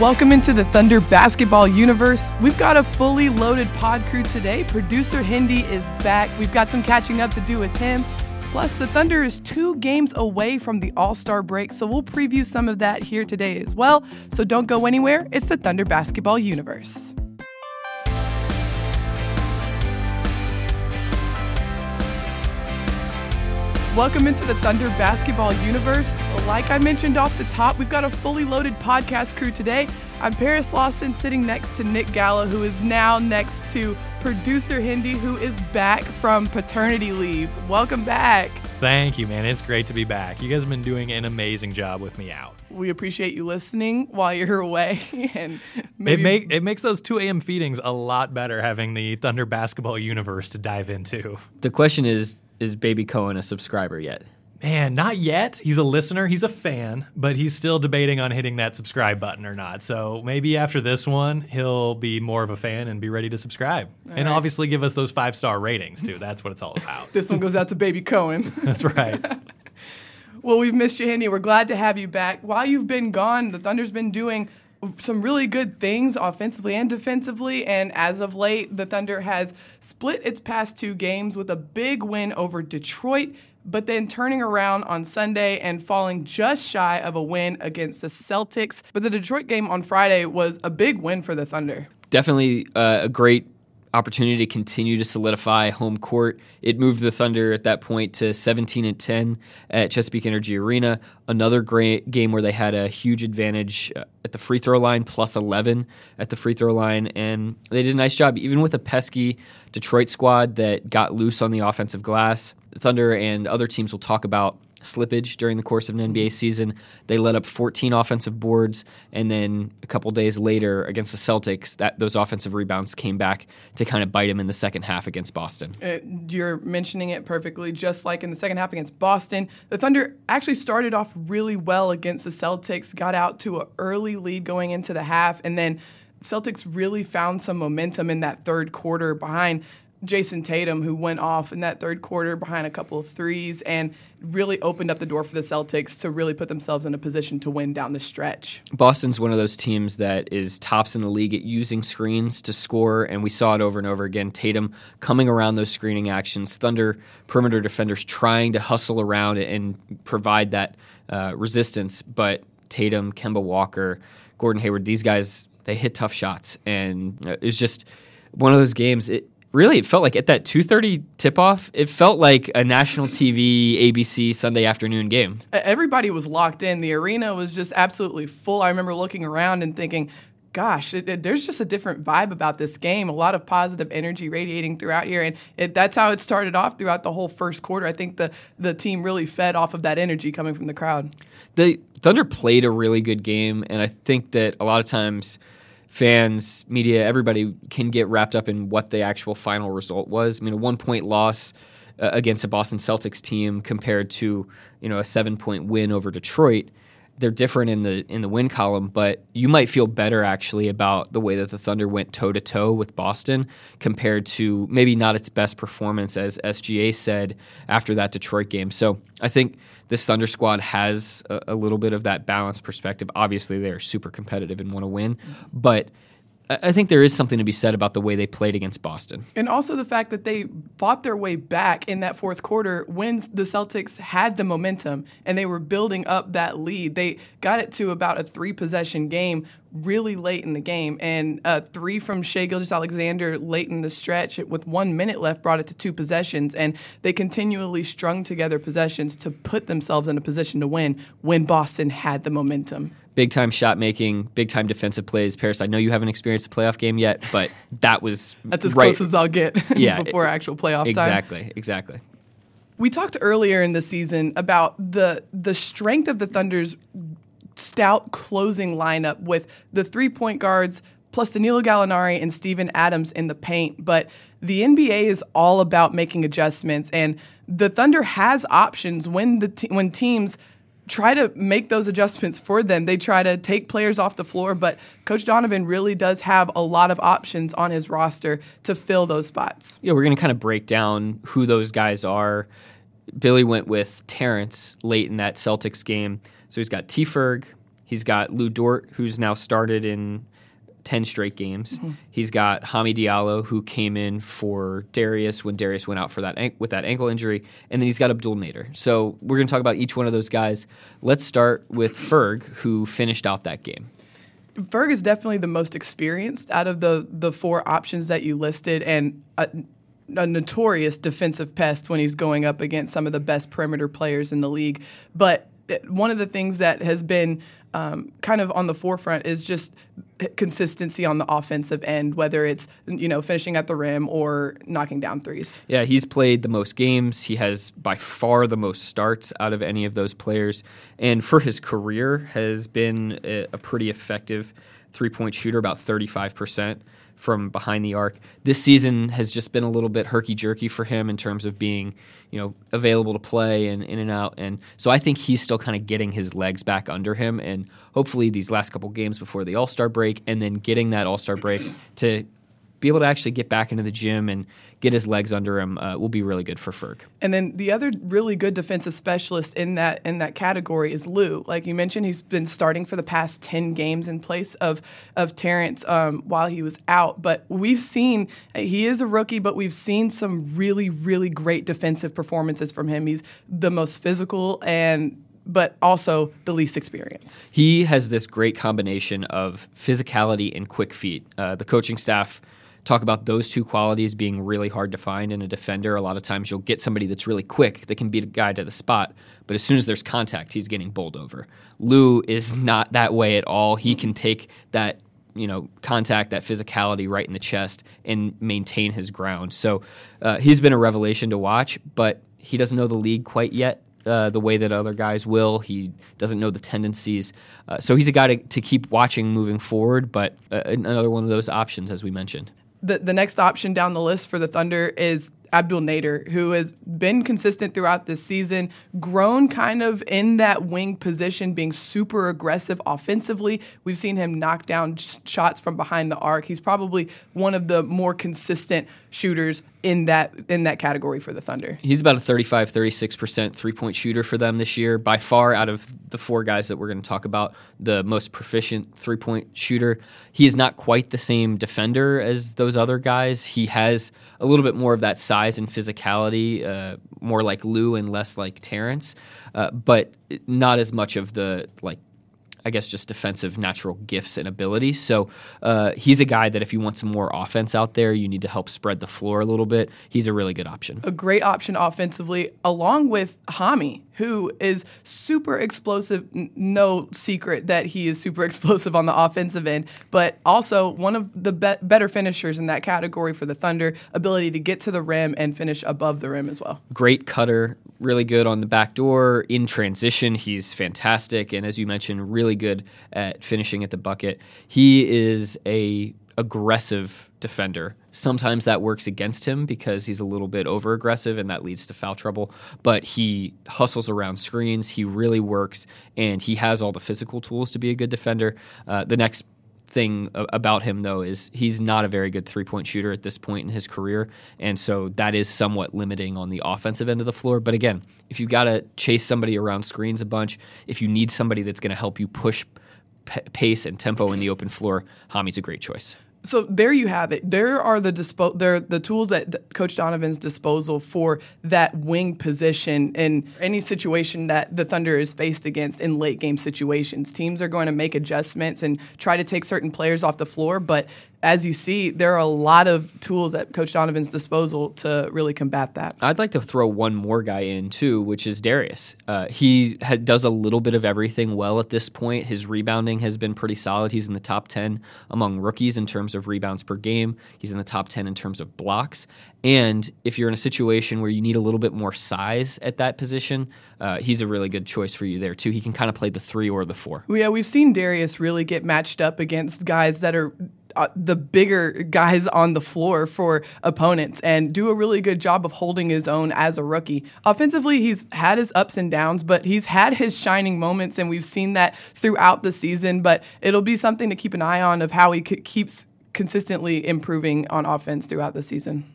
Welcome into the Thunder basketball universe. We've got a fully loaded pod crew today. Producer Hindi is back. We've got some catching up to do with him. Plus, the Thunder is two games away from the All Star break, so we'll preview some of that here today as well. So don't go anywhere. It's the Thunder basketball universe. Welcome into the Thunder basketball universe. Like I mentioned off the top, we've got a fully loaded podcast crew today. I'm Paris Lawson sitting next to Nick Gallo, who is now next to producer Hindi, who is back from paternity leave. Welcome back. Thank you, man. It's great to be back. You guys have been doing an amazing job with me out. We appreciate you listening while you're away, and maybe it make it makes those 2 a.m. feedings a lot better having the Thunder basketball universe to dive into. The question is is Baby Cohen a subscriber yet? Man, not yet. He's a listener, he's a fan, but he's still debating on hitting that subscribe button or not. So maybe after this one, he'll be more of a fan and be ready to subscribe. All and right. obviously give us those five star ratings too. That's what it's all about. this one goes out to Baby Cohen. That's right. well, we've missed you, Henny. We're glad to have you back. While you've been gone, the Thunder's been doing some really good things offensively and defensively. And as of late, the Thunder has split its past two games with a big win over Detroit, but then turning around on Sunday and falling just shy of a win against the Celtics. But the Detroit game on Friday was a big win for the Thunder. Definitely uh, a great opportunity to continue to solidify home court. It moved the Thunder at that point to 17 and 10 at Chesapeake Energy Arena. Another great game where they had a huge advantage uh, at the free throw line, plus 11 at the free throw line, and they did a nice job, even with a pesky Detroit squad that got loose on the offensive glass. Thunder and other teams will talk about slippage during the course of an NBA season. They let up 14 offensive boards, and then a couple days later against the Celtics, that those offensive rebounds came back to kind of bite them in the second half against Boston. Uh, you're mentioning it perfectly. Just like in the second half against Boston, the Thunder actually started off really well against the Celtics, got out to an early lead going into the half, and then Celtics really found some momentum in that third quarter behind Jayson Tatum, who went off in that third quarter behind a couple of threes and really opened up the door for the Celtics to really put themselves in a position to win down the stretch. Boston's one of those teams that is tops in the league at using screens to score, and we saw it over and over again. Tatum coming around those screening actions, Thunder perimeter defenders trying to hustle around and provide that uh, resistance, but Tatum, Kemba Walker, Gordon Hayward, these guys, they hit tough shots, and it was just one of those games. It, really it felt like at that 2.30 tip-off it felt like a national tv abc sunday afternoon game everybody was locked in the arena was just absolutely full i remember looking around and thinking gosh, it, it, there's just a different vibe about this game. A lot of positive energy radiating throughout here, and it, that's how it started off throughout the whole first quarter. I think the the team really fed off of that energy coming from the crowd. The Thunder played a really good game, and I think that a lot of times fans, media, everybody can get wrapped up in what the actual final result was. I mean, a one point loss uh, against a Boston Celtics team compared to you know a seven point win over Detroit. They're different in the in the win column, but you might feel better actually about the way that the Thunder went toe to toe with Boston compared to maybe not its best performance as SGA said after that Detroit game. So I think this Thunder squad has a, a little bit of that balanced perspective. Obviously, they are super competitive and want to win, but I think there is something to be said about the way they played against Boston. And also the fact that they fought their way back in that fourth quarter when the Celtics had the momentum and they were building up that lead. They got it to about a three possession game really late in the game. And uh, three from Shai Gilgeous-Alexander late in the stretch with one minute left brought it to two possessions. And they continually strung together possessions to put themselves in a position to win when Boston had the momentum. Big time shot making, big time defensive plays. Paris, I know you haven't experienced a playoff game yet, but that was that's as right. close as I'll get yeah, before actual playoff exactly, time. Exactly, exactly. We talked earlier in the season about the the strength of the Thunder's stout closing lineup with the three point guards plus Danilo Gallinari and Steven Adams in the paint. But the NBA is all about making adjustments, and the Thunder has options when the te- when teams try to make those adjustments for them. They try to take players off the floor, but Coach Donovan really does have a lot of options on his roster to fill those spots. Yeah, we're going to kind of break down who those guys are. Billy went with Terrence late in that Celtics game. So he's got T. Ferg, He's got Lu Dort, who's now started in 10 straight games. Mm-hmm. He's got Hami Diallo, who came in for Darius when Darius went out for that with that ankle injury. And then he's got Abdel Nader. So we're going to talk about each one of those guys. Let's start with Ferg, who finished out that game. Ferg is definitely the most experienced out of the the four options that you listed, and a, a notorious defensive pest when he's going up against some of the best perimeter players in the league. But eh, one of the things that has been um, kind of on the forefront is just consistency on the offensive end, whether it's you know finishing at the rim or knocking down threes. Yeah, he's played the most games. He has by far the most starts out of any of those players, and for his career has been a, a pretty effective three-point shooter, about 35% from behind the arc. This season has just been a little bit herky-jerky for him in terms of being, you know, available to play and in and out. And so I think he's still kind of getting his legs back under him and hopefully these last couple games before the All-Star break and then getting that All-Star break to be able to actually get back into the gym and get his legs under him uh, will be really good for Ferg. And then the other really good defensive specialist in that in that category is Lu. Like you mentioned, he's been starting for the past ten games in place of of Terrence um, while he was out. But we've seen he is a rookie, but we've seen some really really great defensive performances from him. He's the most physical and but also the least experienced. He has this great combination of physicality and quick feet. Uh, the coaching staff talk about those two qualities being really hard to find in a defender. A lot of times you'll get somebody that's really quick that can beat a guy to the spot, but as soon as there's contact, he's getting bowled over. Lu is not that way at all. He can take that you know contact that physicality right in the chest and maintain his ground. So uh, he's been a revelation to watch, but he doesn't know the league quite yet. Uh, the way that other guys will. He doesn't know the tendencies. Uh, so he's a guy to, to keep watching moving forward, but uh, another one of those options, as we mentioned. The, the next option down the list for the Thunder is Abdel Nader, who has been consistent throughout this season, grown kind of in that wing position, being super aggressive offensively. We've seen him knock down sh- shots from behind the arc. He's probably one of the more consistent shooters in that in that category for the Thunder. He's about a 35 36% three point shooter for them this year. By far, out of the four guys that we're going to talk about, the most proficient three point shooter. He is not quite the same defender as those other guys. He has a little bit more of that size and physicality, uh, more like Lu and less like Terrence, uh, but not as much of the like I guess just defensive natural gifts and abilities. So uh, he's a guy that if you want some more offense out there, you need to help spread the floor a little bit. He's a really good option. A great option offensively, along with Hami, who is super explosive. No secret that he is super explosive on the offensive end, but also one of the be- better finishers in that category for the Thunder. Ability to get to the rim and finish above the rim as well. Great cutter, really good on the back door. In transition, he's fantastic. And as you mentioned, really good at finishing at the bucket. He is a aggressive defender. Sometimes that works against him because he's a little bit over aggressive and that leads to foul trouble. But he hustles around screens, he really works, and he has all the physical tools to be a good defender. Uh, the next thing about him though is he's not a very good three-point shooter at this point in his career and so that is somewhat limiting on the offensive end of the floor but again if you've got to chase somebody around screens a bunch if you need somebody that's going to help you push p- pace and tempo in the open floor Hami's a great choice so there you have it. There are the dispo- there the tools at Coach Donovan's disposal for that wing position in any situation that the Thunder is faced against in late game situations. Teams are going to make adjustments and try to take certain players off the floor, but as you see, there are a lot of tools at Coach Donovan's disposal to really combat that. I'd like to throw one more guy in too, which is Darius. Uh, he ha- does a little bit of everything well at this point. His rebounding has been pretty solid. He's in the top 10 among rookies in terms of rebounds per game. He's in the top 10 in terms of blocks. And if you're in a situation where you need a little bit more size at that position, uh, he's a really good choice for you there too. He can kind of play the three or the four. Well, yeah, we've seen Darius really get matched up against guys that are uh, the bigger guys on the floor for opponents and do a really good job of holding his own as a rookie. Offensively, he's had his ups and downs, but he's had his shining moments, and we've seen that throughout the season. But it'll be something to keep an eye on of how he c- keeps consistently improving on offense throughout the season.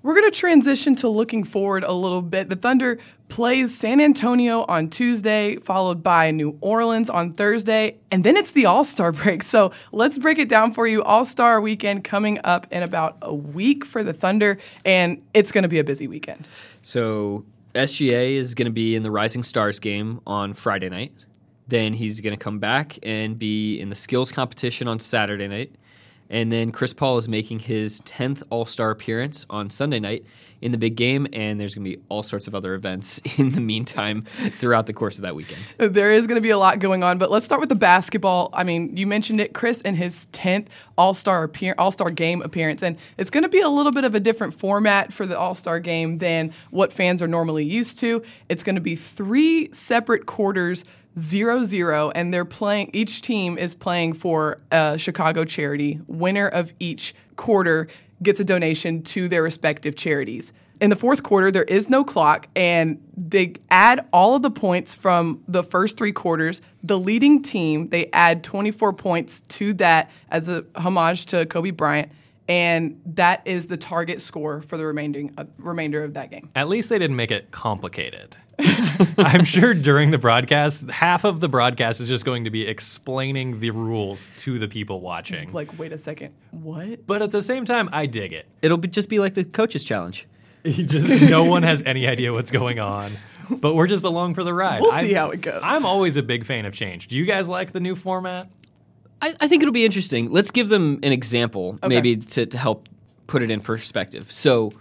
We're going to transition to looking forward a little bit. The Thunder plays San Antonio on Tuesday, followed by New Orleans on Thursday, and then it's the All Star break. So let's break it down for you. All Star weekend coming up in about a week for the Thunder, and it's going to be a busy weekend. So SGA is going to be in the Rising Stars game on Friday night. Then he's going to come back and be in the skills competition on Saturday night. And then Chris Paul is making his 10th All Star appearance on Sunday night in the big game. And there's going to be all sorts of other events in the meantime throughout the course of that weekend. There is going to be a lot going on, but let's start with the basketball. I mean, you mentioned it, Chris, in his 10th All Star appear- All Star game appearance. And it's going to be a little bit of a different format for the All Star game than what fans are normally used to. It's going to be three separate quarters zero zero, and they're playing. Each team is playing for a Chicago charity. Winner of each quarter gets a donation to their respective charities. In the fourth quarter, there is no clock, and they add all of the points from the first three quarters. The leading team, they add 24 points to that as a homage to Kobe Bryant, and that is the target score for the remaining uh, remainder of that game. At least they didn't make it complicated. I'm sure during the broadcast, half of the broadcast is just going to be explaining the rules to the people watching. Like, wait a second, what? But at the same time, I dig it. It'll be, just be like the coaches challenge. He just no one has any idea what's going on. But we're just along for the ride. We'll I'm- see how it goes. I'm always a big fan of change. Do you guys like the new format? I, I think it'll be interesting. Let's give them an example, maybe to, to help put it in perspective. So,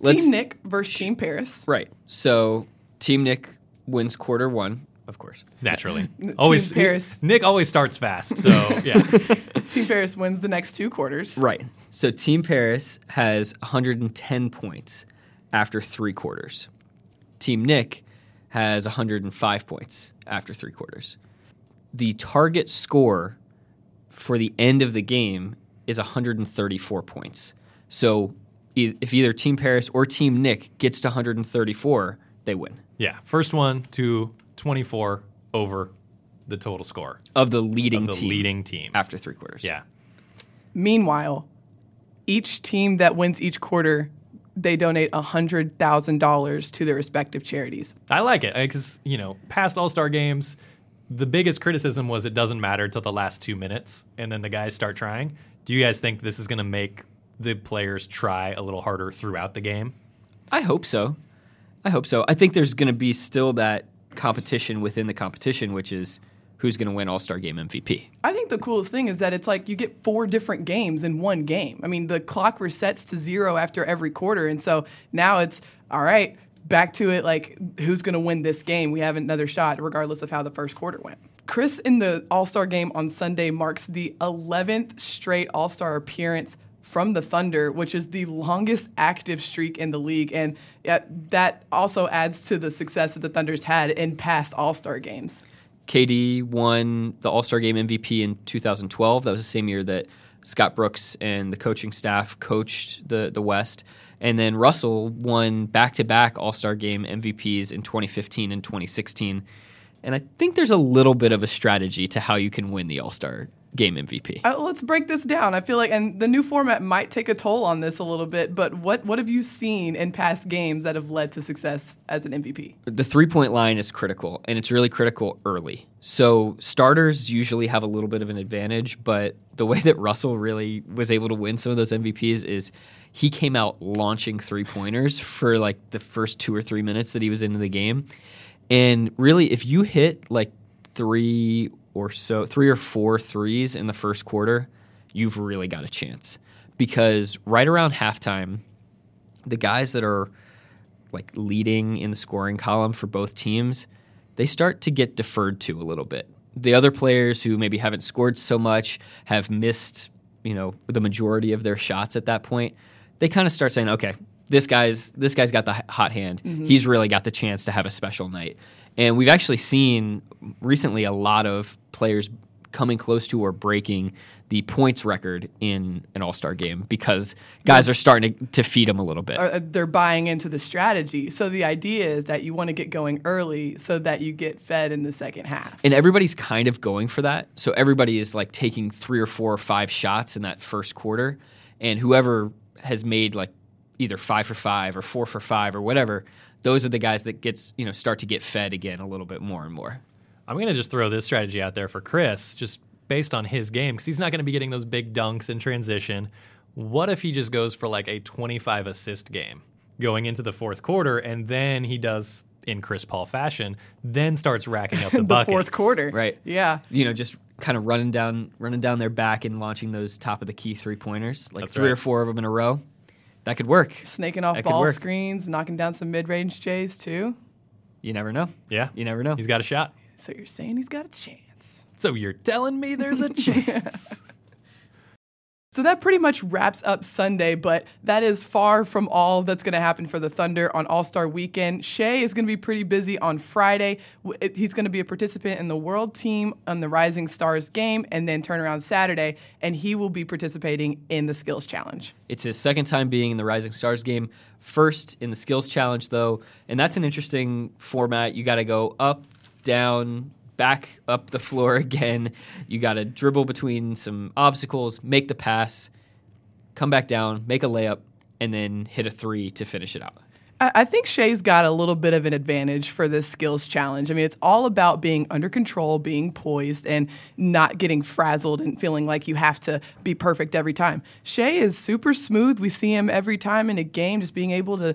let's Team Nick versus Team Paris. right. So, Team Nick wins quarter one, of course. Naturally. always Team Paris. Nick always starts fast. So yeah. Team Paris wins the next two quarters. Right. So, Team Paris has 110 points after three quarters. Team Nick has 105 points after three quarters. The target score for the end of the game is 134 points. So, if either Team Paris or Team Nick gets to 134, they win Yeah. First one to 24 over the total score of the leading team. of the team leading team. after three quarters. Yeah. Meanwhile, each team that wins each quarter, they donate $100,000 to their respective charities. I like it because, you know, past All Star games, the biggest criticism was it doesn't matter till the last two minutes and then the guys start trying. Do you guys think this is going to make the players try a little harder throughout the game? I hope so. I hope so. I think there's going to be still that competition within the competition, which is who's going to win All Star Game MVP. I think the coolest thing is that it's like you get four different games in one game. I mean, the clock resets to zero after every quarter. And so now it's all right, back to it like who's going to win this game? We have another shot, regardless of how the first quarter went. Chris in the All Star game on Sunday marks the 11th straight All Star appearance from the Thunder, which is the longest active streak in the league. And that also adds to the success that the Thunder's had in past All Star games. KD won the All Star Game MVP in 2012. That was the same year that Scott Brooks and the coaching staff coached the, the West. And then Russell won back to back All Star Game MVPs in 2015 and 2016. And I think there's a little bit of a strategy to how you can win the All Star Game MVP. Uh, let's break this down. I feel like, and the new format might take a toll on this a little bit, but what, what have you seen in past games that have led to success as an MVP? the three point line is critical, and it's really critical early. So starters usually have a little bit of an advantage, but the way that Russell really was able to win some of those MVPs is he came out launching three pointers for like the first two or three minutes that he was into the game. And really, if you hit like three or so, three or four threes in the first quarter, you've really got a chance. Because right around halftime, the guys that are like leading in the scoring column for both teams, they start to get deferred to a little bit. The other players who maybe haven't scored so much have missed, you know, the majority of their shots at that point. They kind of start saying, "Okay, this guy's this guy's got the hot hand. Mm-hmm. He's really got the chance to have a special night." And we've actually seen recently a lot of players coming close to or breaking the points record in an All-Star game because guys are starting to, to feed them a little bit. Or uh, they're buying into the strategy. So the idea is that you want to get going early so that you get fed in the second half. And everybody's kind of going for that. So everybody is like taking three or four or five shots in that first quarter. And whoever has made like either five for five or four for five or whatever, those are the guys that gets you know start to get fed again a little bit more and more. I'm going to just throw this strategy out there for Chris, just based on his game, because he's not going to be getting those big dunks in transition. What if he just goes for like a 25 assist game going into the fourth quarter, and then he does in Chris Paul fashion, then starts racking up the, the buckets. fourth quarter. Right. Yeah. You know, just kind of running down running down their back and launching those top of the key three pointers, like That's three or four of them in a row. That could work. Snaking off That ball screens, knocking down some mid range Jays too. You never know. Yeah. You never know. He's got a shot. So you're saying he's got a chance. So you're telling me there's a chance. So that pretty much wraps up Sunday, but that is far from all that's going to happen for the Thunder on All Star Weekend. Shai is going to be pretty busy on Friday. He's going to be a participant in the World Team on the Rising Stars game, and then turn around Saturday, and he will be participating in the Skills Challenge. It's his second time being in the Rising Stars game. First in the skills challenge, though, and that's an interesting format. You got to go up, down, back up the floor again. You got to dribble between some obstacles, make the pass, come back down, make a layup, and then hit a three to finish it out. I think Shai's got a little bit of an advantage for this skills challenge. I mean, it's all about being under control, being poised, and not getting frazzled and feeling like you have to be perfect every time. Shai is super smooth. We see him every time in a game, just being able to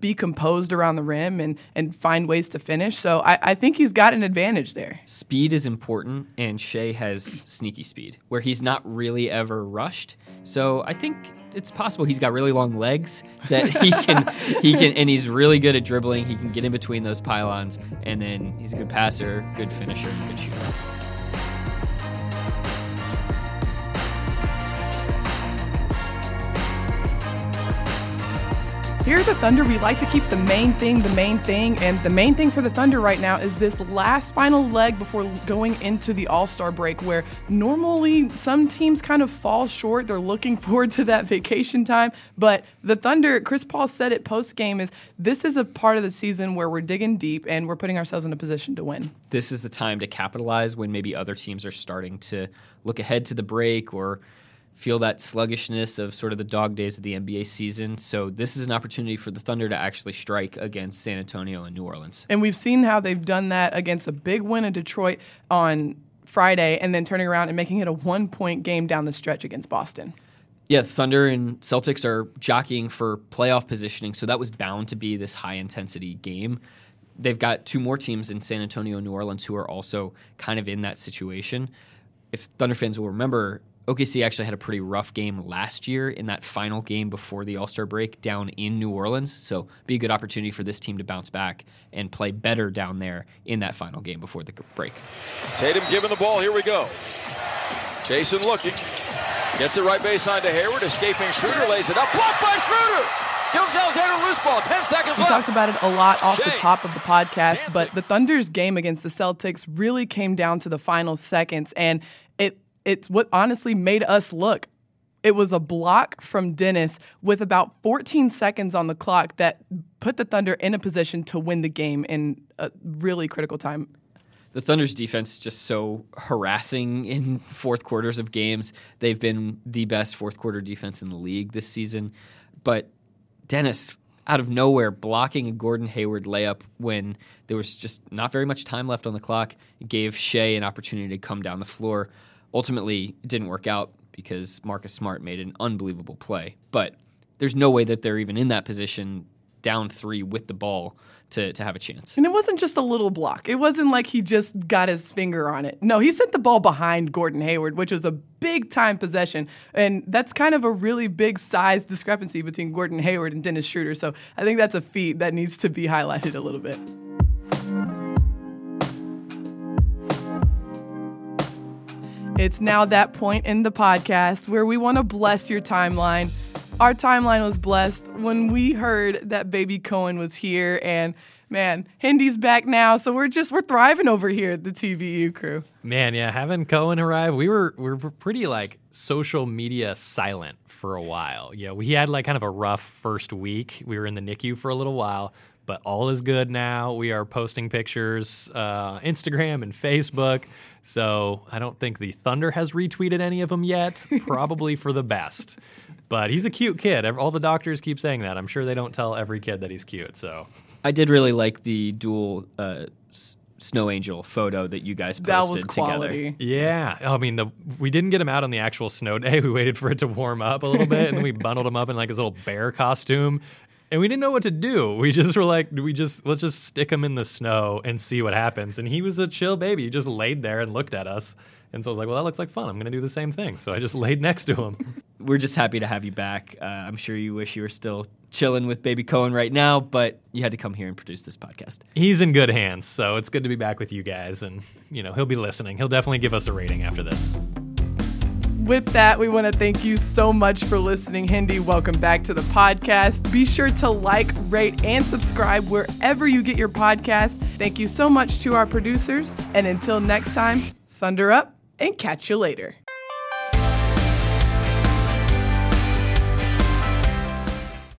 be composed around the rim and, and find ways to finish. So I, I think he's got an advantage there. Speed is important, and Shai has sneaky speed, where he's not really ever rushed. So I think it's possible he's got really long legs that he can he can, and he's really good at dribbling. He can get in between those pylons, and then he's a good passer, good finisher, good shooter. Here at the Thunder, we like to keep the main thing the main thing, and the main thing for the Thunder right now is this last final leg before going into the All Star break, where normally some teams kind of fall short. They're looking forward to that vacation time, but the Thunder, Chris Paul said it post game, is this is a part of the season where we're digging deep and we're putting ourselves in a position to win. This is the time to capitalize when maybe other teams are starting to look ahead to the break or feel that sluggishness of sort of the dog days of the NBA season. So this is an opportunity for the Thunder to actually strike against San Antonio and New Orleans. And we've seen how they've done that against a big win in Detroit on Friday and then turning around and making it a one point game down the stretch against Boston. Yeah, Thunder and Celtics are jockeying for playoff positioning, so that was bound to be this high intensity game. They've got two more teams in San Antonio and New Orleans who are also kind of in that situation. If Thunder fans will remember, OKC actually had a pretty rough game last year in that final game before the All Star break down in New Orleans. So, be a good opportunity for this team to bounce back and play better down there in that final game before the break. Tatum giving the ball. Here we go. Jayson looking. Gets it right baseline to Hayward. Escaping Schroeder lays it up. Blocked by Schroeder. Gilgeous-Alexander loose ball. Ten seconds We left. talked about it a lot off the top of the podcast, Dancing. but the Thunder's game against the Celtics really came down to the final seconds, and it it's what honestly made us look. It was a block from Dennis with about 14 seconds on the clock that put the Thunder in a position to win the game in a really critical time. the Thunder's defense is just so harassing in fourth quarters of games. They've been the best fourth quarter defense in the league this season. But Dennis, out of nowhere, blocking a Gordon Hayward layup when there was just not very much time left on the clock, gave Shai an opportunity to come down the floor. Ultimately, it didn't work out because Marcus Smart made an unbelievable play. But there's no way that they're even in that position down three with the ball to, to have a chance. And it wasn't just a little block. It wasn't like he just got his finger on it. No, he sent the ball behind Gordon Hayward, which was a big time possession. And that's kind of a really big size discrepancy between Gordon Hayward and Dennis Schroeder. So I think that's a feat that needs to be highlighted a little bit. It's now that point in the podcast where we want to bless your timeline. Our timeline was blessed when we heard that baby Cohen was here and man, Hindy's back now, so we're just we're thriving over here at the TVU crew. Man, yeah, having Cohen arrive, we were we were pretty like social media silent for a while. Yeah, we had like kind of a rough first week. We were in the NICU for a little while, but all is good now. We are posting pictures, uh, Instagram and Facebook. So I don't think the Thunder has retweeted any of them yet. Probably for the best. But he's a cute kid. All the doctors keep saying that. I'm sure they don't tell every kid that he's cute. So I did really like the dual uh, s- snow angel photo that you guys posted That was together. Yeah, I mean, the we didn't get him out on the actual snow day. We waited for it to warm up a little bit, and then we bundled him up in like his little bear costume. And we didn't know what to do. We just were like, we just let's just stick him in the snow and see what happens. And he was a chill baby. He just laid there and looked at us. And so I was like, well, that looks like fun. I'm going to do the same thing. So I just laid next to him. We're just happy to have you back. Uh, I'm sure you wish you were still chilling with baby Cohen right now, but you had to come here and produce this podcast. He's in good hands. So it's good to be back with you guys. And, you know, he'll be listening. He'll definitely give us a rating after this. With that, we want to thank you so much for listening, Hindi. Welcome back to the podcast. Be sure to like, rate, and subscribe wherever you get your podcast. Thank you so much to our producers. And until next time, thunder up and catch you later.